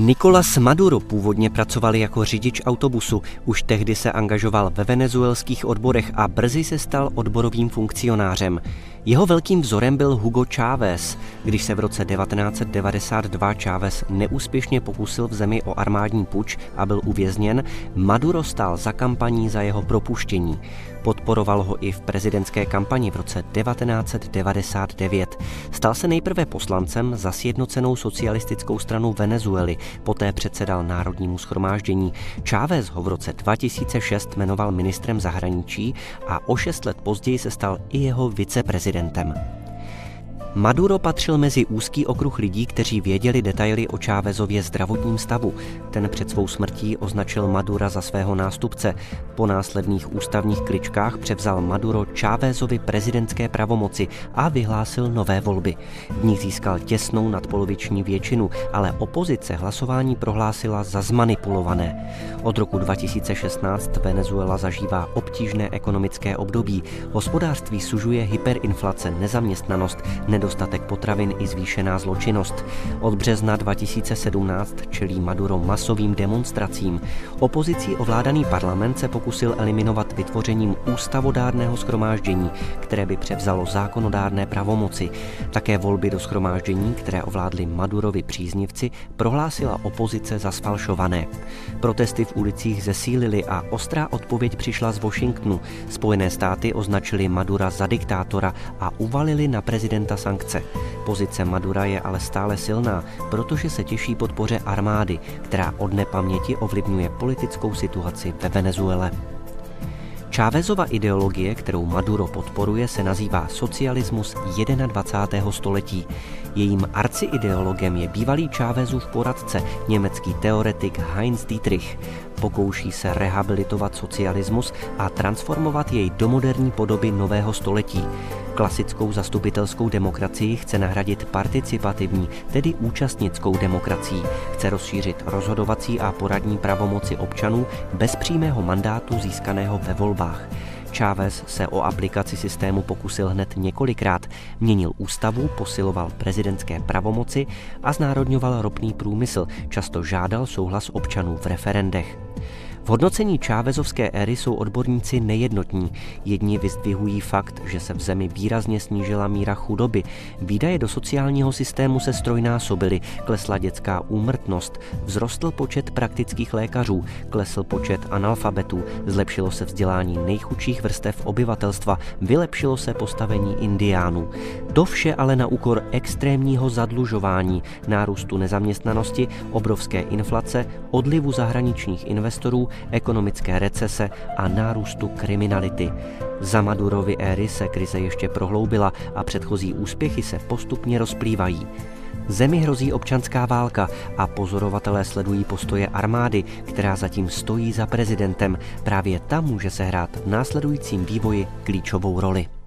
Nicolas Maduro původně pracoval jako řidič autobusu, už tehdy se angažoval ve venezuelských odborech a brzy se stal odborovým funkcionářem. Jeho velkým vzorem byl Hugo Chávez. Když se v roce 1992 Chávez neúspěšně pokusil v zemi o armádní puč a byl uvězněn, Maduro stál za kampaní za jeho propuštění. Podporoval ho i v prezidentské kampani v roce 1999. Stal se nejprve poslancem za sjednocenou socialistickou stranu Venezuely, poté předsedal Národnímu schromáždění. Chávez ho v roce 2006 jmenoval ministrem zahraničí a o šest let později se stal i jeho viceprezidentem. szerintem Maduro patřil mezi úzký okruh lidí, kteří věděli detaily o Chávezově zdravotním stavu. Ten před svou smrtí označil Madura za svého nástupce. Po následných ústavních kličkách převzal Maduro Chávezovi prezidentské pravomoci a vyhlásil nové volby. V nich získal těsnou nadpoloviční většinu, ale opozice hlasování prohlásila za zmanipulované. Od roku 2016 Venezuela zažívá obtížné ekonomické období. Hospodářství sužuje hyperinflace, nezaměstnanost, nedostatek potravin i zvýšená zločinnost. Od března 2017 čelí Maduro masovým demonstracím. Opozicí ovládaný parlament se pokusil eliminovat vytvořením ústavodárného schromáždění, které by převzalo zákonodárné pravomoci. Také volby do schromáždění, které ovládly Madurovi příznivci, prohlásila opozice za sfalšované. Protesty v ulicích zesílily a ostrá odpověď přišla z Washingtonu. Spojené státy označili Madura za diktátora a uvalili na prezidenta sankce. Pozice Madura je ale stále silná, protože se těší podpoře armády, která od nepaměti ovlivňuje politickou situaci ve Venezuele. Chávezova ideologie, kterou Maduro podporuje, se nazývá socialismus 21. století. Jejím arciideologem je bývalý Chávezův poradce, německý teoretik Heinz Dietrich. Pokouší se rehabilitovat socialismus a transformovat jej do moderní podoby nového století. Klasickou zastupitelskou demokracii chce nahradit participativní, tedy účastnickou demokracií. Chce rozšířit rozhodovací a poradní pravomoci občanů bez přímého mandátu získaného ve volbách. Chávez se o aplikaci systému pokusil hned několikrát. Měnil ústavu, posiloval prezidentské pravomoci a znárodňoval ropný průmysl. Často žádal souhlas občanů v referendech. V hodnocení Čávezovské éry jsou odborníci nejednotní. Jedni vyzdvihují fakt, že se v zemi výrazně snížila míra chudoby, výdaje do sociálního systému se strojnásobily, klesla dětská úmrtnost, vzrostl počet praktických lékařů, klesl počet analfabetů, zlepšilo se vzdělání nejchudších vrstev obyvatelstva, vylepšilo se postavení indiánů. To vše ale na úkor extrémního zadlužování, nárůstu nezaměstnanosti, obrovské inflace, odlivu zahraničních investorů ekonomické recese a nárůstu kriminality. Za Madurovy éry se krize ještě prohloubila a předchozí úspěchy se postupně rozplývají. Zemi hrozí občanská válka a pozorovatelé sledují postoje armády, která zatím stojí za prezidentem. Právě ta může sehrát v následujícím vývoji klíčovou roli.